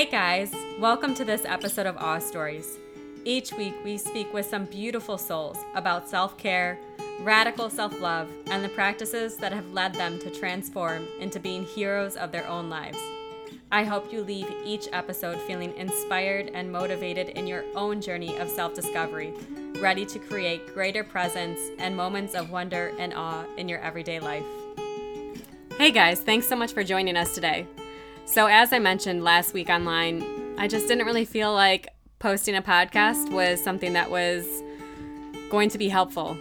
Hey guys, welcome to this episode of Awe Stories. Each week we speak with some beautiful souls about self care, radical self love, and the practices that have led them to transform into being heroes of their own lives. I hope you leave each episode feeling inspired and motivated in your own journey of self discovery, ready to create greater presence and moments of wonder and awe in your everyday life. Hey guys, thanks so much for joining us today. So, as I mentioned last week online, I just didn't really feel like posting a podcast was something that was going to be helpful.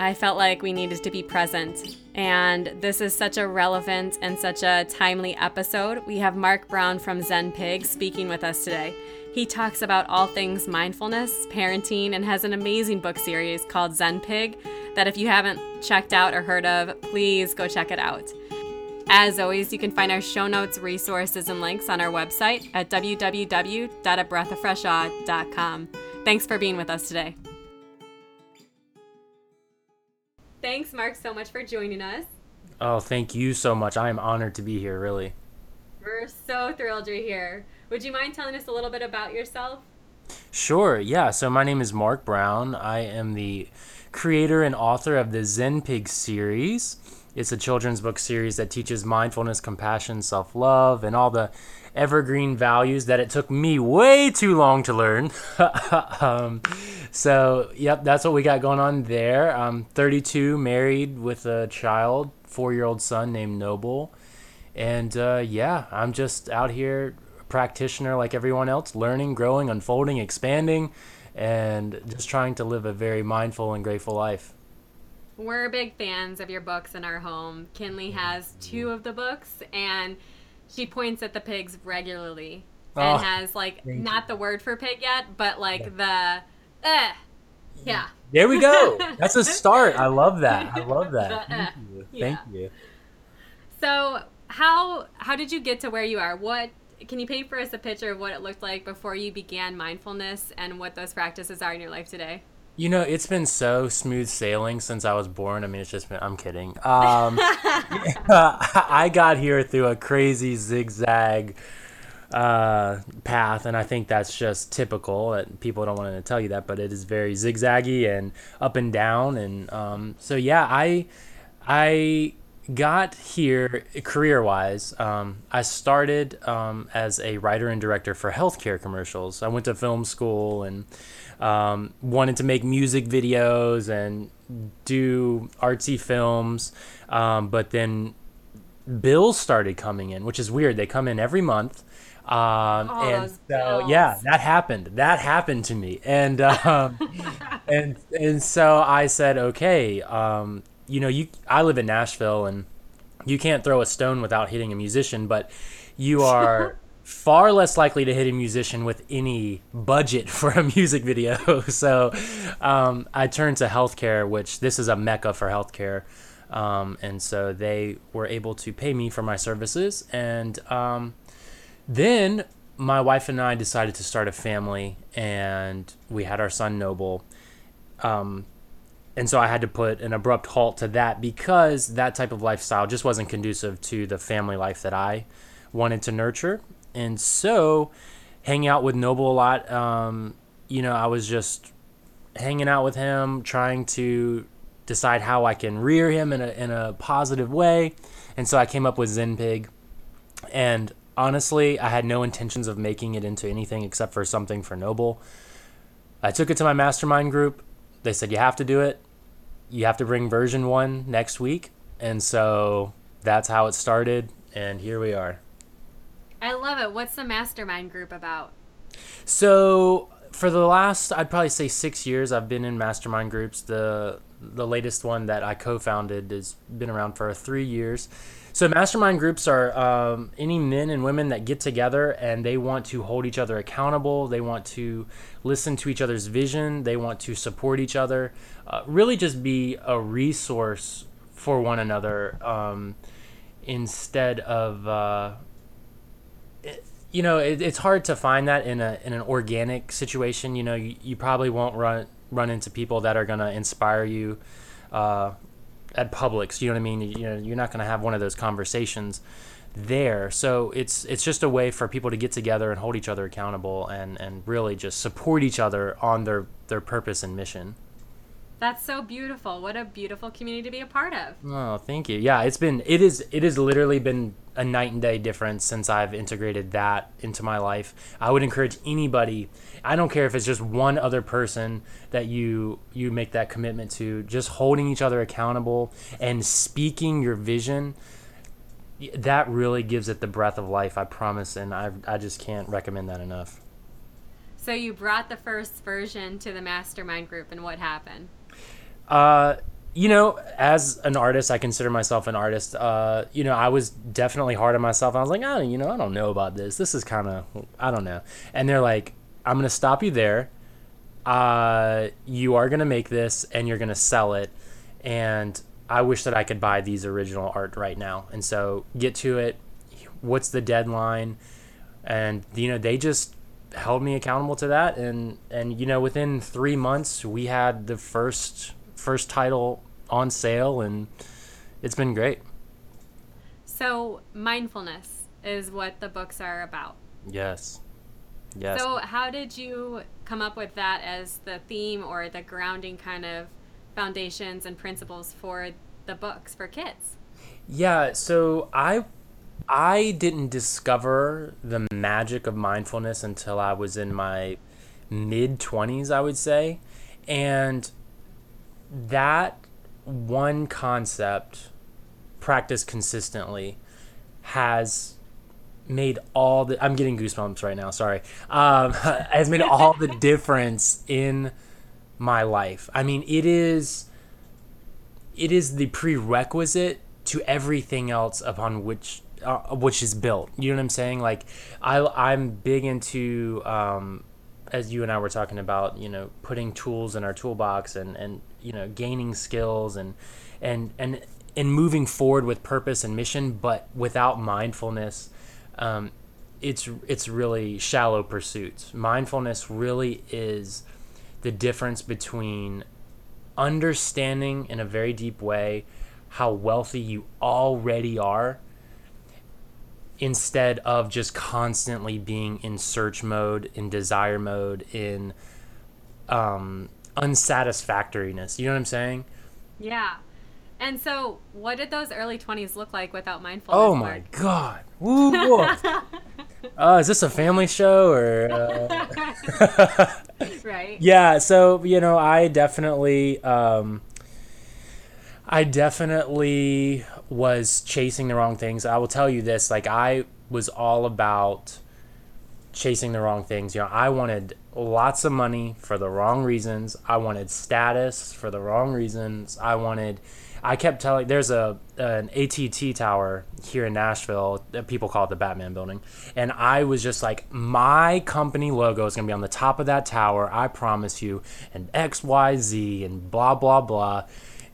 I felt like we needed to be present. And this is such a relevant and such a timely episode. We have Mark Brown from Zen Pig speaking with us today. He talks about all things mindfulness, parenting, and has an amazing book series called Zen Pig that if you haven't checked out or heard of, please go check it out. As always, you can find our show notes, resources, and links on our website at www.abreathofreshawe.com. Thanks for being with us today. Thanks, Mark, so much for joining us. Oh, thank you so much. I am honored to be here, really. We're so thrilled you're here. Would you mind telling us a little bit about yourself? Sure, yeah. So, my name is Mark Brown. I am the creator and author of the Zen Pig series. It's a children's book series that teaches mindfulness, compassion, self love, and all the evergreen values that it took me way too long to learn. um, so, yep, that's what we got going on there. I'm 32, married with a child, four year old son named Noble. And uh, yeah, I'm just out here, a practitioner like everyone else, learning, growing, unfolding, expanding, and just trying to live a very mindful and grateful life. We're big fans of your books in our home. Kinley has two of the books, and she points at the pigs regularly and Oh, has like not the word for pig yet, but like the eh, yeah. There we go. That's a start. I love that. I love that. The, uh, Thank you. yeah. Thank you. So how how did you get to where you are? What can you paint for us a picture of what it looked like before you began mindfulness and what those practices are in your life today? You know, it's been so smooth sailing since I was born. I mean, it's just been, I'm kidding. Um, I got here through a crazy zigzag uh, path, and I think that's just typical. People don't want to tell you that, but it is very zigzaggy and up and down. And um, so, yeah, I, I got here career wise. Um, I started um, as a writer and director for healthcare commercials. I went to film school and um, wanted to make music videos and do artsy films. Um, but then bills started coming in, which is weird. They come in every month. Um, Oh, and so, bills. yeah, that happened. That happened to me. And, um, and, and so I said, okay, um, you know, you, I live in Nashville and you can't throw a stone without hitting a musician, but you are far less likely to hit a musician with any budget for a music video. so um, I turned to healthcare, which this is a mecca for healthcare. Um, and so they were able to pay me for my services. And um, then my wife and I decided to start a family, and we had our son Noble. Um, and so I had to put an abrupt halt to that because that type of lifestyle just wasn't conducive to the family life that I wanted to nurture. And so, hanging out with Noble a lot, um, you know, I was just hanging out with him, trying to decide how I can rear him in a, in a positive way. And so I came up with Zen Pig. And honestly, I had no intentions of making it into anything except for something for Noble. I took it to my mastermind group. They said, You have to do it. You have to bring version one next week. And so that's how it started. And here we are. I love it. What's the mastermind group about? So for the last, I'd probably say six years, I've been in mastermind groups. The the latest one that I co-founded has been around for three years. So mastermind groups are um, any men and women that get together and they want to hold each other accountable. They want to listen to each other's vision. They want to support each other. Uh, really, just be a resource for one another um, instead of. Uh, you know, it, it's hard to find that in a in an organic situation. You know, you, you probably won't run run into people that are gonna inspire you, uh, at Publix. You know what I mean? You, know, you're not going to have one of those conversations there. So it's it's just a way for people to get together and hold each other accountable and and really just support each other on their their purpose and mission. That's so beautiful. What a beautiful community to be a part of. Oh, thank you. Yeah, it's been it is it has literally been a night and day difference since I've integrated that into my life. I would encourage anybody, I don't care if it's just one other person that you you make that commitment to, just holding each other accountable and speaking your vision. That really gives it the breath of life, I promise, and I I just can't recommend that enough. So you brought the first version to the mastermind group and what happened? Uh, you know, as an artist, I consider myself an artist. Uh, you know, I was definitely hard on myself. I was like, oh, you know, I don't know about this. This is kind of, I don't know. And they're like, I'm gonna stop you there. Uh, you are gonna make this, and you're gonna sell it. And I wish that I could buy these original art right now. And so, get to it. What's the deadline? And you know, they just held me accountable to that. And and you know, within three months, we had the first first title on sale, and it's been great. So, mindfulness is what the books are about. Yes. Yes. So, how did you come up with that as the theme or the grounding kind of foundations and principles for the books for kids? Yeah, so I I didn't discover the magic of mindfulness until I was in my mid 20s, I would say. And that one concept practiced consistently has made all the I'm getting goosebumps right now, sorry. Um, has made all the difference in my life. I mean, it is it is the prerequisite to everything else upon which uh, which is built. You know what I'm saying? Like I I'm big into um, as you and I were talking about, you know, putting tools in our toolbox and and you know, gaining skills and and and and moving forward with purpose and mission, but without mindfulness, um, it's it's really shallow pursuits. Mindfulness really is the difference between understanding in a very deep way how wealthy you already are instead of just constantly being in search mode, in desire mode, in um, unsatisfactoriness. You know what I'm saying? Yeah. And so, what did those early 20s look like without mindfulness? Oh my work? God. Woo, uh, is this a family show or? Uh... right. Yeah. So you know, I definitely, um, I definitely was chasing the wrong things. I will tell you this: like I was all about chasing the wrong things. You know, I wanted lots of money for the wrong reasons. I wanted status for the wrong reasons. I wanted I kept telling there's a an AT&T tower here in Nashville. People call it the Batman building. And I was just like my company logo is to be on the top of that tower. I promise you. And XYZ and blah blah blah.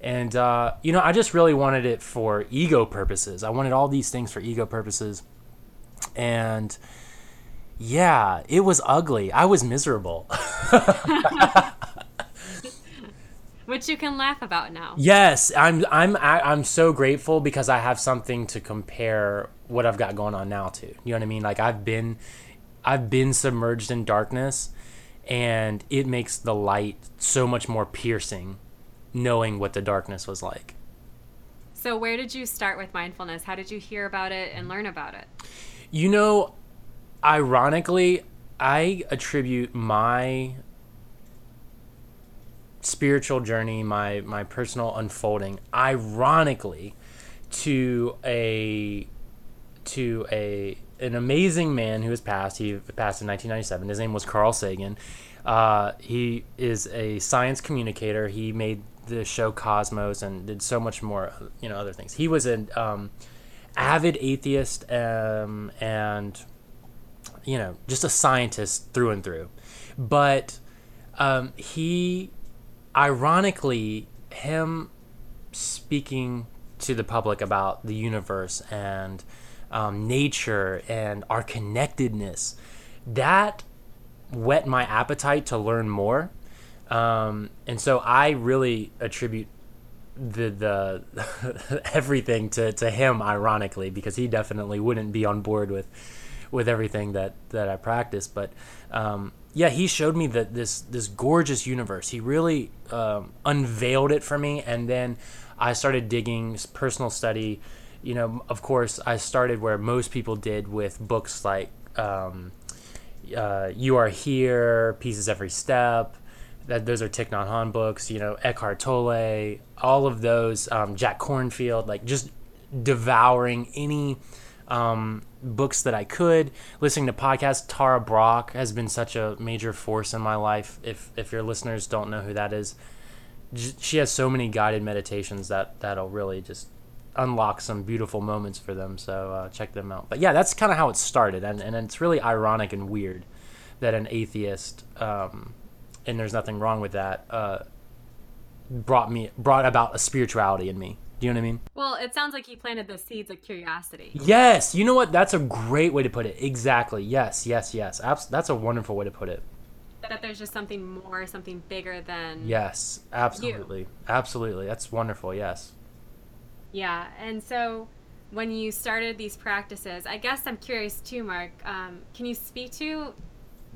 And uh, you know, I just really wanted it for ego purposes. I wanted all these things for ego purposes. And yeah, it was ugly. I was miserable. Which you can laugh about now. Yes, I'm I'm I'm so grateful because I have something to compare what I've got going on now to. You know what I mean? Like I've been I've been submerged in darkness and it makes the light so much more piercing knowing what the darkness was like. So where did you start with mindfulness? How did you hear about it and learn about it? You know, ironically, I attribute my spiritual journey, my my personal unfolding, ironically, to a to a an amazing man who has passed. He passed in 1997. His name was Carl Sagan. Uh, he is a science communicator. He made the show Cosmos and did so much more, you know, other things. He was an um, avid atheist um, and you know, just a scientist through and through. But um, he, ironically, him speaking to the public about the universe and um, nature and our connectedness, that whet my appetite to learn more. Um, and so I really attribute the the everything to, to him ironically because he definitely wouldn't be on board with with everything that that I practice but um, yeah he showed me that this this gorgeous universe. He really um, unveiled it for me and then I started digging personal study. You know of course I started where most people did with books like um, uh, you are here peace is every step that those are Thich Nhat Hanh books, you know, Eckhart Tolle, all of those, um, Jack Kornfield, like just devouring any um, books that I could, listening to podcasts. Tara Brach has been such a major force in my life. If if your listeners don't know who that is, she has so many guided meditations that that'll really just unlock some beautiful moments for them. So uh, check them out. But yeah, that's kind of how it started, and and it's really ironic and weird that an atheist. Um, and there's nothing wrong with that. Uh, brought me brought about a spirituality in me. Do you know what I mean? Well, it sounds like he planted the seeds of curiosity. Yes, you know what? That's a great way to put it. Exactly. Yes, yes, yes. Abs- that's a wonderful way to put it. That there's just something more, something bigger than. Yes, absolutely, you. absolutely. That's wonderful. Yes. Yeah, and so when you started these practices, I guess I'm curious too, Mark. Um, can you speak to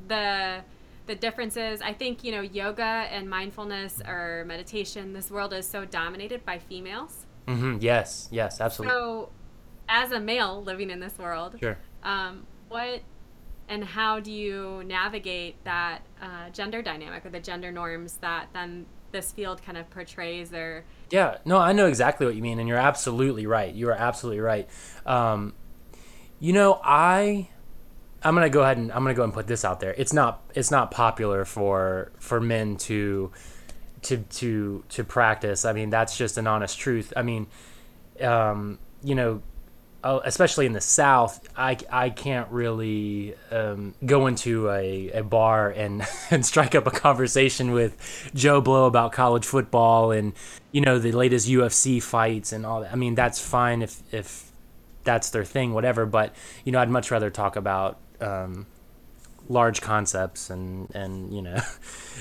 the the differences. I think, you know, yoga and mindfulness or meditation, this world is so dominated by females. Mm-hmm. Yes, yes, absolutely. So, as a male living in this world, sure. Um, what and how do you navigate that uh, gender dynamic or the gender norms that then this field kind of portrays or yeah no i know exactly what you mean and you're absolutely right you are absolutely right um, you know i I'm gonna go ahead and I'm gonna go and put this out there. It's not it's not popular for for men to to to to practice. I mean, that's just an honest truth. I mean, um, you know, uh, especially in the South, I, I can't really um, go into a, a bar and, and strike up a conversation with Joe Blow about college football and you know the latest UFC fights and all that. I mean, that's fine if if that's their thing, whatever. But you know, I'd much rather talk about um, large concepts and and you know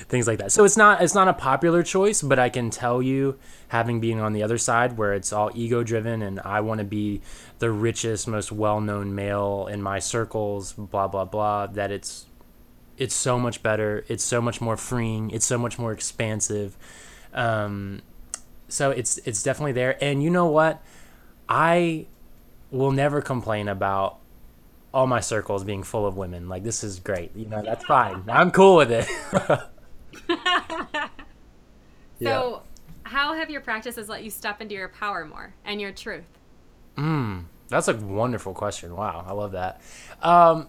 things like that. So it's not it's not a popular choice, but I can tell you, having been on the other side where it's all ego driven and I want to be the richest, most well known male in my circles, blah blah blah, that it's it's so much better. It's so much more freeing. It's so much more expansive. Um, so it's it's definitely there. And you know what? I will never complain about all my circles being full of women. Like this is great. You know, that's fine. I'm cool with it. so, yeah. how have your practices let you step into your power more and your truth? Mm, that's a wonderful question. Wow, I love that. Um,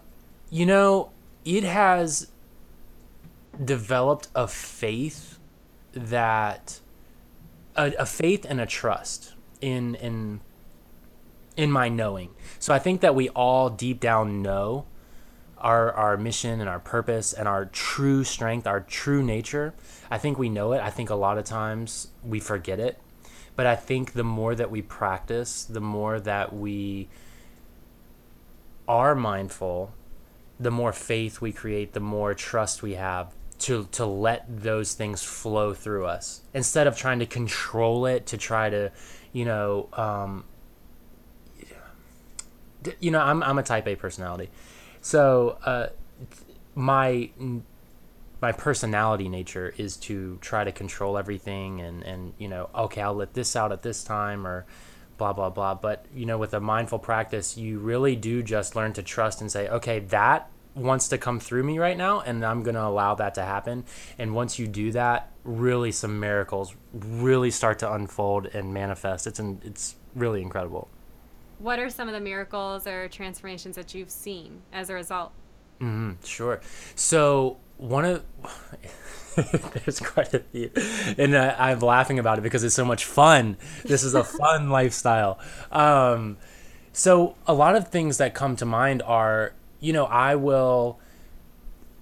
you know, it has developed a faith that a, a faith and a trust in in in my knowing. So I think that we all deep down know our our mission and our purpose and our true strength, our true nature. I think we know it. I think a lot of times we forget it. But I think the more that we practice, the more that we are mindful, the more faith we create, the more trust we have to to let those things flow through us instead of trying to control it to try to you know um, you know, I'm I'm a type A personality, so uh, my my personality nature is to try to control everything and and you know, okay, I'll let this out at this time or blah blah blah. But you know, with a mindful practice, you really do just learn to trust and say, okay, that wants to come through me right now and I'm going to allow that to happen. And once you do that, really some miracles really start to unfold and manifest. It's an, it's really incredible what are some of the miracles or transformations that you've seen as a result? Mm-hmm, sure. So one of there's quite a few, and uh, I'm laughing about it because it's so much fun. This is a fun lifestyle. Um, so a lot of things that come to mind are, you know, I will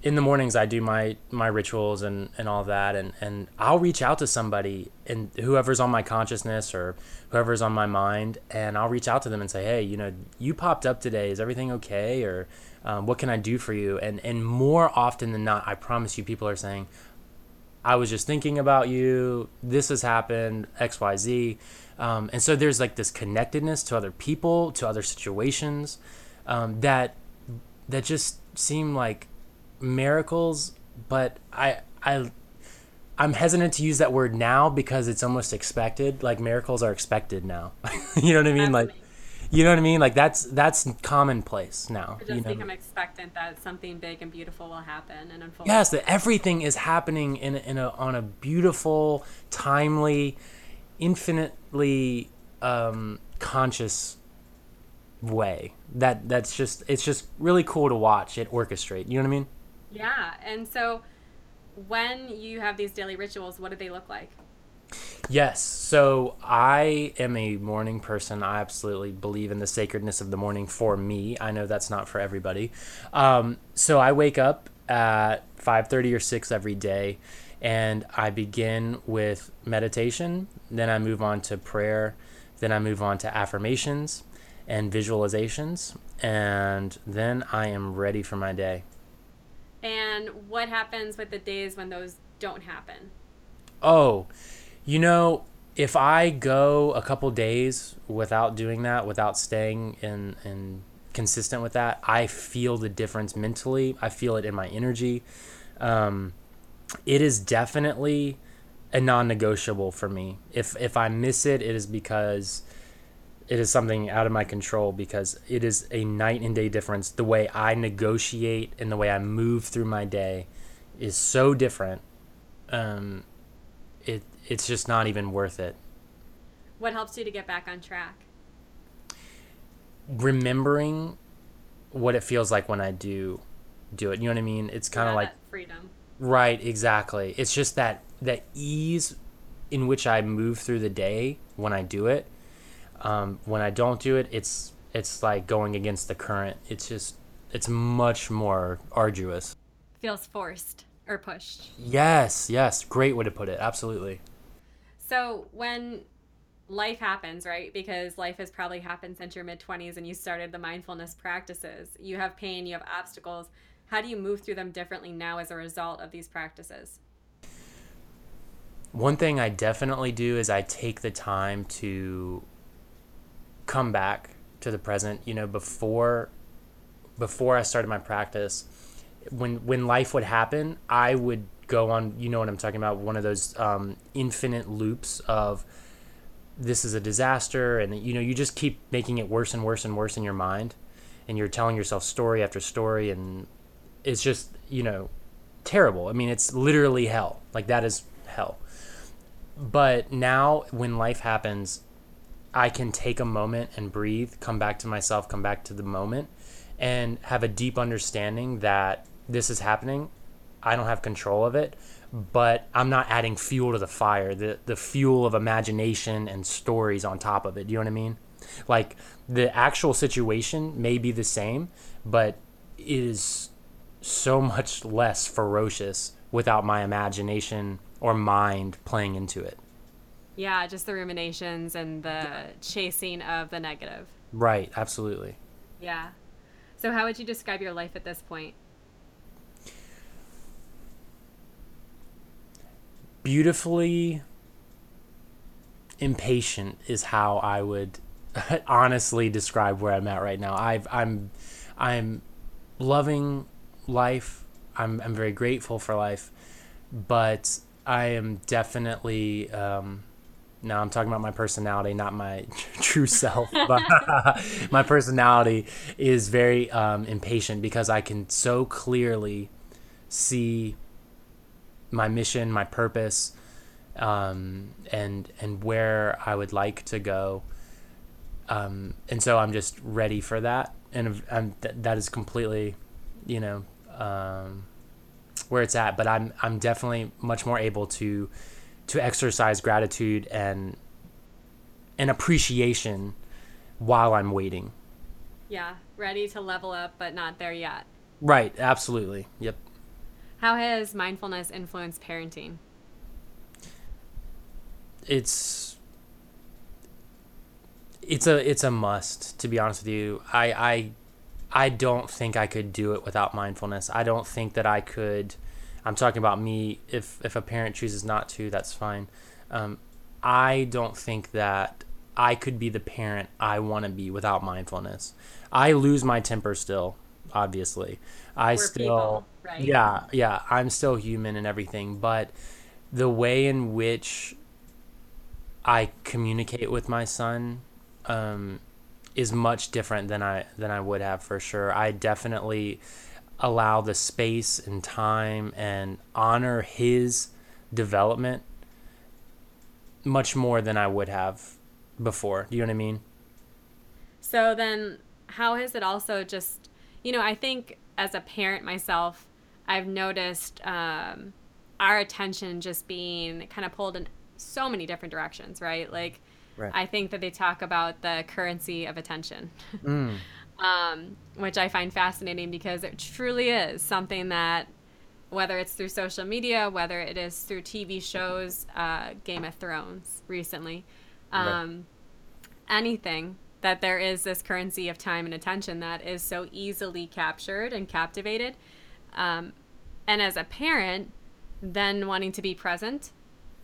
in the mornings I do my my rituals and and all that and and I'll reach out to somebody and whoever's on my consciousness or whoever's on my mind and I'll reach out to them and say hey you know you popped up today is everything okay or um, what can I do for you and and more often than not I promise you people are saying I was just thinking about you. This has happened, XYZ. Um, and so there's like this connectedness to other people, to other situations um, that that just seem like miracles. But I I I'm hesitant to use that word now because it's almost expected. Like miracles are expected now. you know what I mean? Like you know what I mean? Like that's that's commonplace now. It just you know? become expectant that something big and beautiful will happen and unfold. Yes, that everything is happening in in a on a beautiful, timely, infinitely um, conscious way. That that's just it's just really cool to watch it orchestrate. You know what I mean? Yeah, and so when you have these daily rituals, what do they look like? Yes. So I am a morning person. I absolutely believe in the sacredness of the morning for me. I know that's not for everybody. Um, so I wake up at 5:30 or 6 every day and I begin with meditation, then I move on to prayer, then I move on to affirmations and visualizations, and then I am ready for my day. And what happens with the days when those don't happen? Oh, you know, if I go a couple days without doing that, without staying in in consistent with that, I feel the difference mentally. I feel it in my energy. Um, it is definitely a non-negotiable for me. If if I miss it, it is because it is something out of my control because it is a night and day difference. The way I negotiate and the way I move through my day is so different. Um, it it's just not even worth it. What helps you to get back on track? Remembering what it feels like when I do do it. You know what I mean? It's kind of Yeah, like freedom. Right, exactly. It's just that that ease in which I move through the day when I do it. Um, when I don't do it, it's it's like going against the current. It's just it's much more arduous. Feels forced or pushed. Yes, yes, great way to put it. Absolutely. So when life happens, right? Because life has probably happened since your mid 20s and you started the mindfulness practices. You have pain, you have obstacles. How do you move through them differently now as a result of these practices? One thing I definitely do is I take the time to come back to the present. You know, before before I started my practice, when when life would happen, I would go on. You know what I'm talking about? One of those um, infinite loops of this is a disaster, and you know you just keep making it worse and worse and worse in your mind, and you're telling yourself story after story, and it's just you know terrible. I mean, it's literally hell. Like that is hell. But now, when life happens, I can take a moment and breathe, come back to myself, come back to the moment, and have a deep understanding that this is happening. I don't have control of it, but I'm not adding fuel to the fire, the, the fuel of imagination and stories on top of it. Do you know what I mean? Like the actual situation may be the same, but it is so much less ferocious without my imagination or mind playing into it. Yeah, just the ruminations and the chasing of the negative. Right, absolutely. Yeah. So, how would you describe your life at this point? Beautifully impatient is how I would honestly describe where I'm at right now. I've I'm I'm loving life. I'm I'm very grateful for life, but I am definitely um, now I'm talking about my personality, not my true self. But my personality is very um, impatient because I can so clearly see my mission, my purpose, um, and and where I would like to go. Um, and so I'm just ready for that, and th- that is completely, you know, um, where it's at. But I'm I'm definitely much more able to to exercise gratitude and an appreciation while I'm waiting. Yeah, ready to level up, but not there yet. Right, absolutely. Yep. How has mindfulness influenced parenting? It's it's a it's a must to be honest with you. I I I don't think I could do it without mindfulness. I don't think that I could I'm talking about me. If if a parent chooses not to, that's fine. Um, I don't think that I could be the parent I want to be without mindfulness. I lose my temper still, obviously. I We're still, people, right? yeah, yeah, I'm still human and everything, but the way in which I communicate with my son um, is much different than I than I would have for sure. I definitely allow the space and time and honor his development much more than I would have before. Do you know what I mean? So then, how is it also just, you know, I think as a parent myself, I've noticed um, our attention just being kind of pulled in so many different directions, right? Like, Right. I think that they talk about the currency of attention, Mm. um, which I find fascinating because it truly is something that, whether it's through social media, whether it is through TV shows, uh, Game of Thrones recently, Right. um, anything that there is this currency of time and attention that is so easily captured and captivated. Um, and as a parent, then wanting to be present,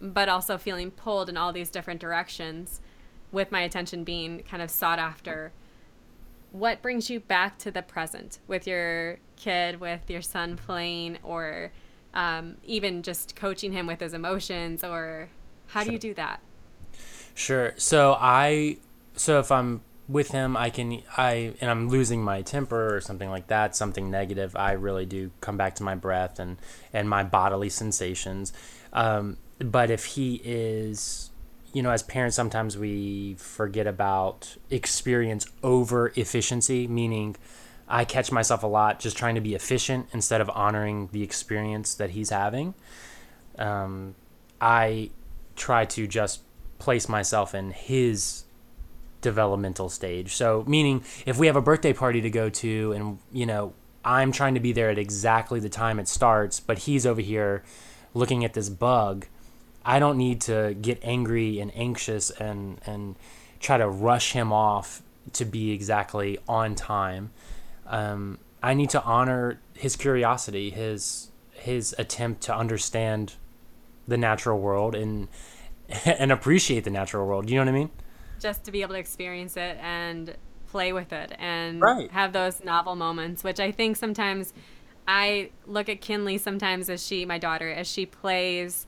but also feeling pulled in all these different directions with my attention being kind of sought after. What brings you back to the present with your kid, with your son playing, or um, even just coaching him with his emotions? Or how do you do that? Sure. So I so if I'm with him, I can I and I'm losing my temper or something like that, something negative. I really do come back to my breath and and my bodily sensations. Um, but if he is, you know, as parents, sometimes we forget about experience over efficiency, meaning. I catch myself a lot just trying to be efficient instead of honoring the experience that he's having. Um, I try to just place myself in his developmental stage. So, meaning if we have a birthday party to go to and, you know, I'm trying to be there at exactly the time it starts, but he's over here looking at this bug, I don't need to get angry and anxious and and try to rush him off to be exactly on time. Um, I need to honor his curiosity, his his attempt to understand the natural world and and appreciate the natural world. You know what I mean? just to be able to experience it and play with it and Right. have those novel moments which i think sometimes i look at kinley sometimes as she my daughter as she plays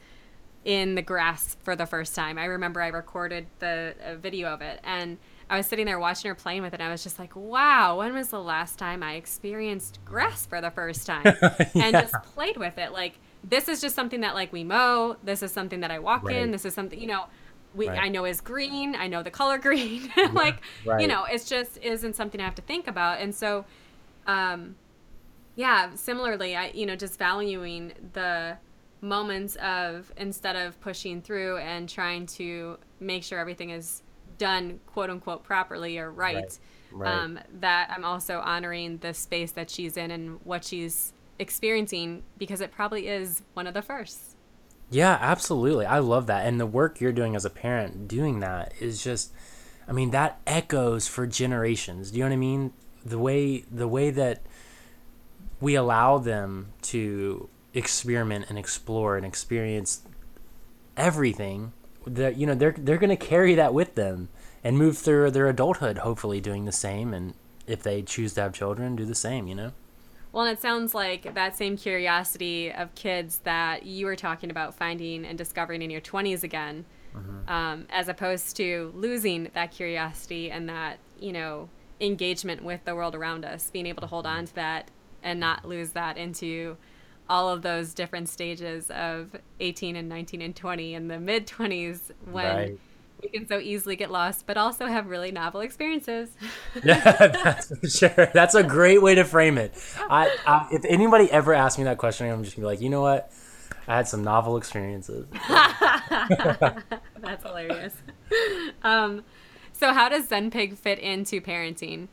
in the grass for the first time i remember i recorded the a video of it and i was sitting there watching her playing with it and i was just like wow when was the last time i experienced grass for the first time and just played with it like this is just something that like we mow this is something that i walk Right. in this is something you know we Right. I know is green. I know the color green. like you know, it's just isn't something I have to think about. And so, um, yeah. Similarly, I you know just valuing the moments of instead of pushing through and trying to make sure everything is done quote unquote properly or right. Right. Right. Um, that I'm also honoring the space that she's in and what she's experiencing because it probably is one of the first. Yeah, absolutely. I love that. And the work you're doing as a parent doing that is just I mean, that echoes for generations. Do you know what I mean? The way the way that we allow them to experiment and explore and experience everything that you know they're they're going to carry that with them and move through their adulthood hopefully doing the same. And if they choose to have children do the same you know? Well, and it sounds like that same curiosity of kids that you were talking about finding and discovering in your 20s again, um, as opposed to losing that curiosity and that, you know, engagement with the world around us, being able to hold on to that and not lose that into all of those different stages of 18 and 19 and 20 and the mid 20s when Right. we can so easily get lost, but also have really novel experiences. Yeah, that's for sure. That's a great way to frame it. I, I if anybody ever asks me that question, I'm just gonna be like, you know what? I had some novel experiences. That's hilarious. um, so, how does ZenPig fit into parenting?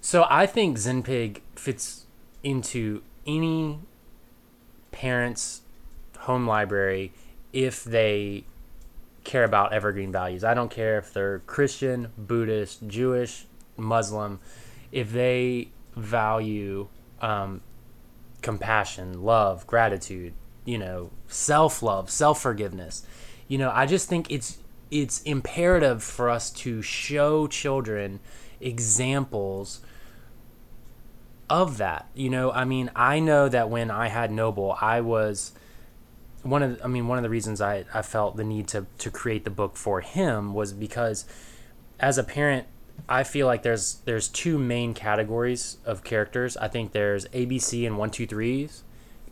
So I think ZenPig fits into any parent's home library if they care about evergreen values. I don't care if they're Christian, Buddhist, Jewish, Muslim, if they value um, compassion, love, gratitude, you know, self-love, self-forgiveness. You know, I just think it's it's imperative for us to show children examples of that. You know, I mean, I know that when I had Noble, I was one of the, I mean one of the reasons I, I felt the need to to create the book for him was because as a parent I feel like there's there's two main categories of characters. I think there's ABC and one two threes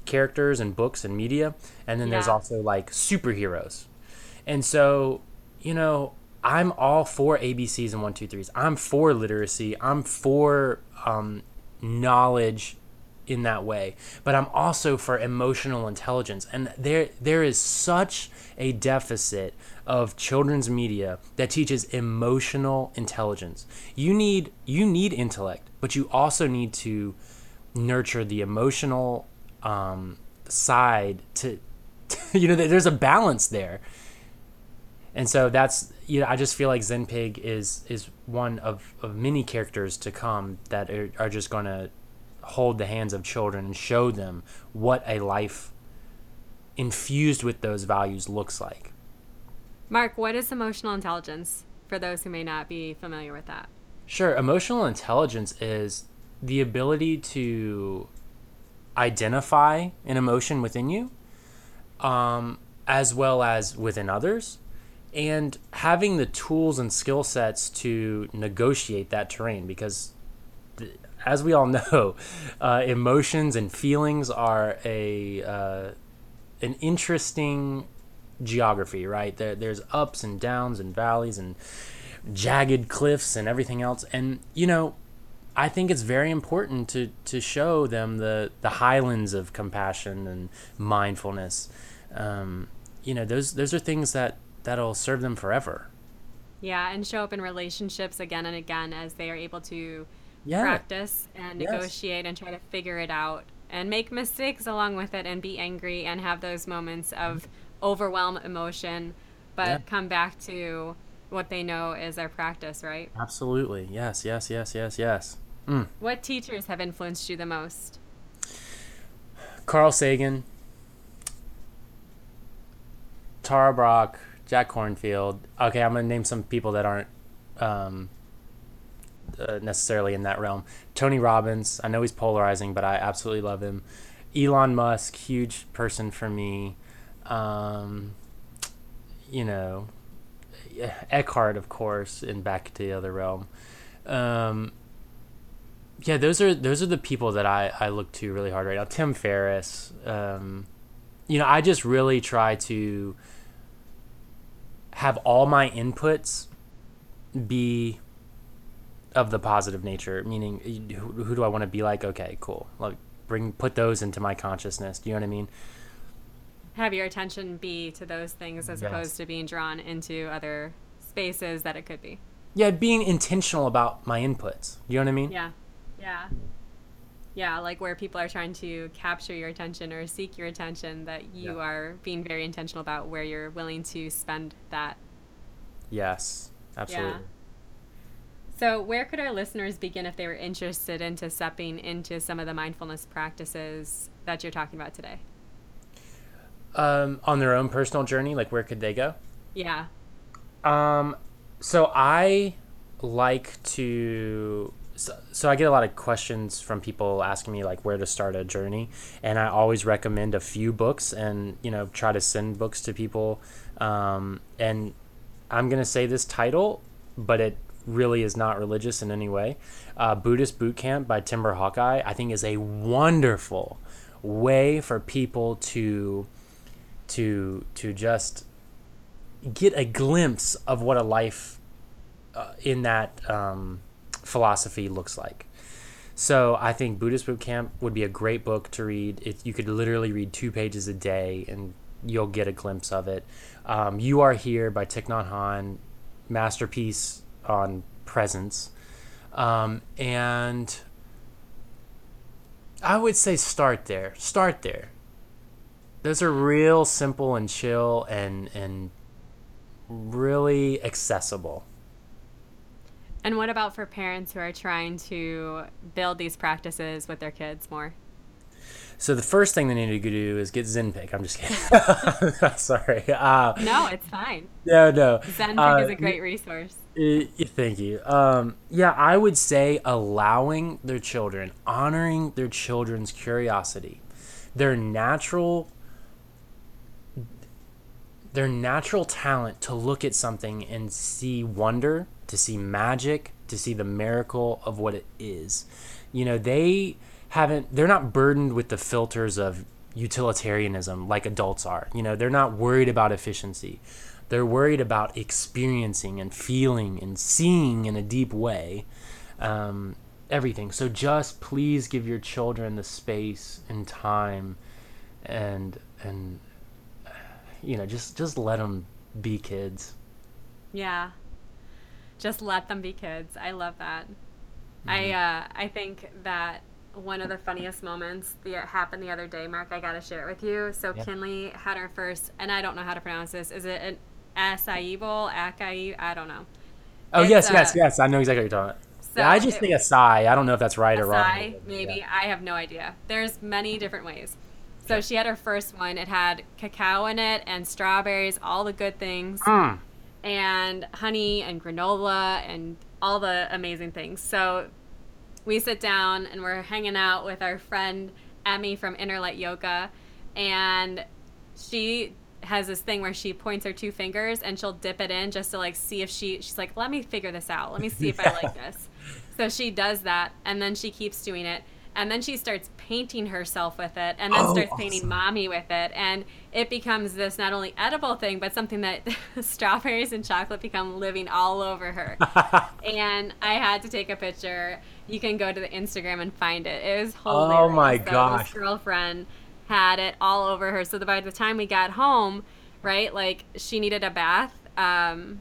characters and books and media, and then yeah. there's also like superheroes. And so, you know, I'm all for ABCs and one two threes. I'm for literacy. I'm for um, knowledge in that way. But i'm also for emotional intelligence. And there there is such a deficit of children's media that teaches emotional intelligence. You need you need intellect but you also need to nurture the emotional um, side to, to you know there's a balance there. And so that's you know I just feel like Zen Pig is is one of, of many characters to come that are, are just going to hold the hands of children and show them what a life infused with those values looks like. Mark, what is emotional intelligence for those who may not be familiar with that? Sure. Emotional intelligence is the ability to identify an emotion within you, um, as well as within others, and having the tools and skill sets to negotiate that terrain because as we all know uh, emotions and feelings are a uh, an interesting geography right there, there's ups and downs and valleys and jagged cliffs and everything else and you know I think it's very important to, to show them the, the highlands of compassion and mindfulness. Um, you know, those those are things that that'll serve them forever. Yeah, and show up in relationships again and again as they are able to yeah. practice and yes. negotiate and try to figure it out and make mistakes along with it and be angry and have those moments of overwhelm emotion, but yeah. come back to what they know is their practice, right? Absolutely. Yes, yes, yes, yes, yes. Mm. What teachers have influenced you the most? Carl Sagan, Tara Brach, Jack Kornfield. Okay, I'm gonna name some people that aren't um, uh, necessarily in that realm. Tony Robbins. I know he's polarizing, but I absolutely love him. Elon Musk, huge person for me. Um, you know, Eckhart, of course, and Back to the Other Realm. Um, yeah, those are those are the people that I, I look to really hard right now. Tim Ferriss. Um, you know, I just really try to have all my inputs be of the positive nature meaning who, who do i want to be like? Okay cool. Like bring put those into my consciousness. Do you know what i mean? Have your attention be to those things as yes. opposed to being drawn into other spaces that it could be. Yeah being intentional about my inputs. Do you know what i mean? Yeah. Yeah yeah like where people are trying to capture your attention or seek your attention that you yeah. are being very intentional about where you're willing to spend that yes absolutely yeah. So, where could our listeners begin if they were interested into stepping into some of the mindfulness practices that you're talking about today? Um, on their own personal journey, like where could they go? Yeah. Um, so I like to so, so, I get a lot of questions from people asking me like where to start a journey, and I always recommend a few books and you know try to send books to people. Um, and I'm gonna say this title, but it really is not religious in any way. Uh, Buddhist Boot Camp by Timber Hawkeye, I think, is a wonderful way for people to to to just get a glimpse of what a life uh, in that um, philosophy looks like. So I think Buddhist Boot Camp would be a great book to read. You could literally read two pages a day and you'll get a glimpse of it. Um, you Are Here by Thich Nhat Hanh, masterpiece on presence. Um, and I would say start there. Start there. Those are real simple and chill and and really accessible. And what about for parents who are trying to build these practices with their kids more? So the first thing they need to do is get ZenPig. I'm just kidding. Sorry. Uh, no, it's fine. No, no. ZenPig uh, is a great resource. thank you. Um, yeah, I would say allowing their children, honoring their children's curiosity, their natural their natural talent to look at something and see wonder, to see magic, to see the miracle of what it is. You know, they haven't they're not burdened with the filters of utilitarianism like adults are. You know, they're not worried about efficiency. They're worried about experiencing and feeling and seeing in a deep way um, everything. So just please give your children the space and time and and you know, just just let them be kids. Yeah. Just let them be kids. I love that. Mm-hmm. I uh, I think that one of the funniest moments that happened the other day, Mark. I gotta share it with you. So yeah. Kinley had her first, and I don't know how to pronounce this. Is it an acai bowl? Acai? I don't know. Oh it's, yes, uh, yes, yes. I know exactly what you're talking about. So yeah, I just it, think acai. I don't know if that's right or wrong. Maybe yeah. I have no idea. There's many different ways. So she had her first one. It had cacao in it and strawberries, all the good things, mm. And honey and granola and all the amazing things. So we sit down and we're hanging out with our friend Emmy from Inner Light Yoga, and she has this thing where she points her two fingers and she'll dip it in just to like see if she she's like let me figure this out let me see if yeah. i like this so she does that and then she keeps doing it and then she starts painting herself with it and then oh, starts painting awesome. mommy with it. And it becomes this not only edible thing but something that strawberries and chocolate become living all over her. And i had to take a picture. You can go to the instagram and find it. It was hilarious oh my so gosh. girlfriend had it all over her. So by the time we got home right like she needed a bath um,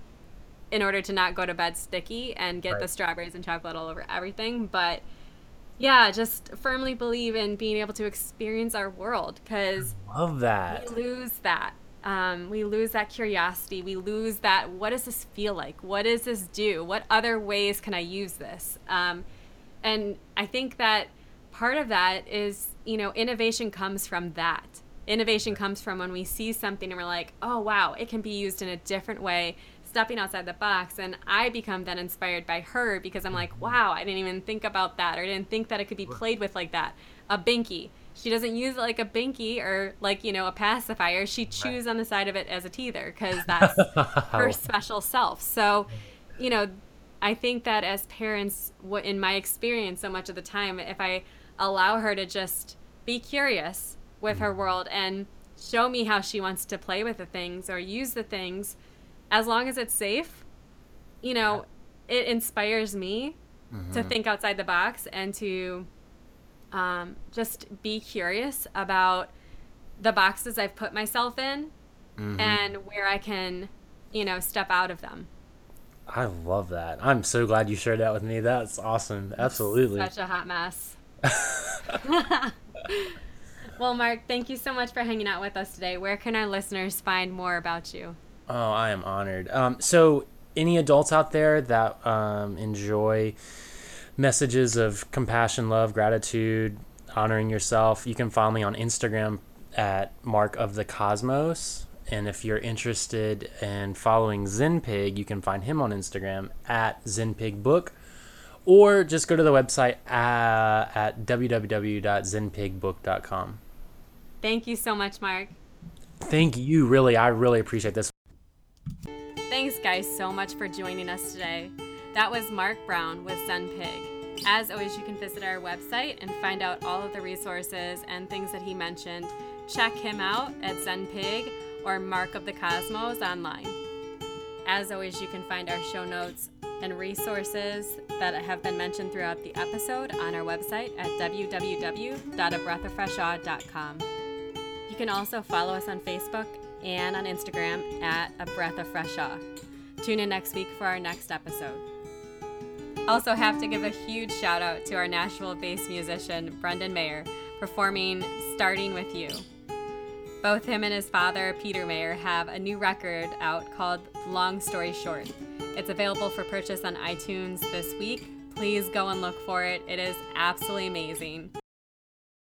in order to not go to bed sticky and get right. the strawberries and chocolate all over everything. But yeah, just firmly believe in being able to experience our world because love that we lose that. Um, we lose that curiosity. We lose that. What does this feel like? What does this do? What other ways can I use this? Um, and I think that part of that is, you know, innovation comes from that. Innovation comes from when we see something and we're like, oh, wow, it can be used in a different way stepping outside the box and i become then inspired by her because i'm like wow i didn't even think about that or I didn't think that it could be played with like that. A binky. She doesn't use it like a binky or like you know a pacifier. She chews on the side of it as a teether because that's her special self. So you know i think that as parents what in my experience so much of the time if i allow her to just be curious with her mm-hmm. world and show me how she wants to play with the things or use the things as long as it's safe, you know, yeah. it inspires me mm-hmm. to think outside the box and to um, just be curious about the boxes I've put myself in mm-hmm. and where I can, you know, step out of them. I love that. I'm so glad you shared that with me. That's awesome. Absolutely. Such a hot mess. well, Mark, thank you so much for hanging out with us today. Where can our listeners find more about you? Oh, I am honored. Um, so, any adults out there that um, enjoy messages of compassion, love, gratitude, honoring yourself, you can follow me on Instagram at Mark of the Cosmos. And if you're interested in following ZenPig, you can find him on Instagram at ZenPigBook or just go to the website uh, at www.zenpigbook.com. Thank you so much, Mark. Thank you. Really, I really appreciate this. Thanks, guys, so much for joining us today. That was Mark Brown with ZenPig. As always, you can visit our website and find out all of the resources and things that he mentioned. Check him out at ZenPig or Mark of the Cosmos online. As always, you can find our show notes and resources that have been mentioned throughout the episode on our website at www.abreathofreshaw.com. You can also follow us on Facebook and on Instagram at A Breath of Fresh Awe. Tune in next week for our next episode. Also, have to give a huge shout out to our Nashville based musician, Brendan Mayer, performing Starting With You. Both him and his father, Peter Mayer, have a new record out called Long Story Short. It's available for purchase on iTunes this week. Please go and look for it. It is absolutely amazing.